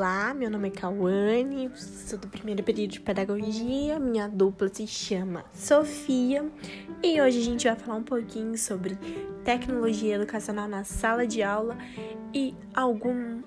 Olá, meu nome é Cauane, sou do primeiro período de pedagogia, minha dupla se chama Sofia e hoje a gente vai falar um pouquinho sobre tecnologia educacional na sala de aula e algum,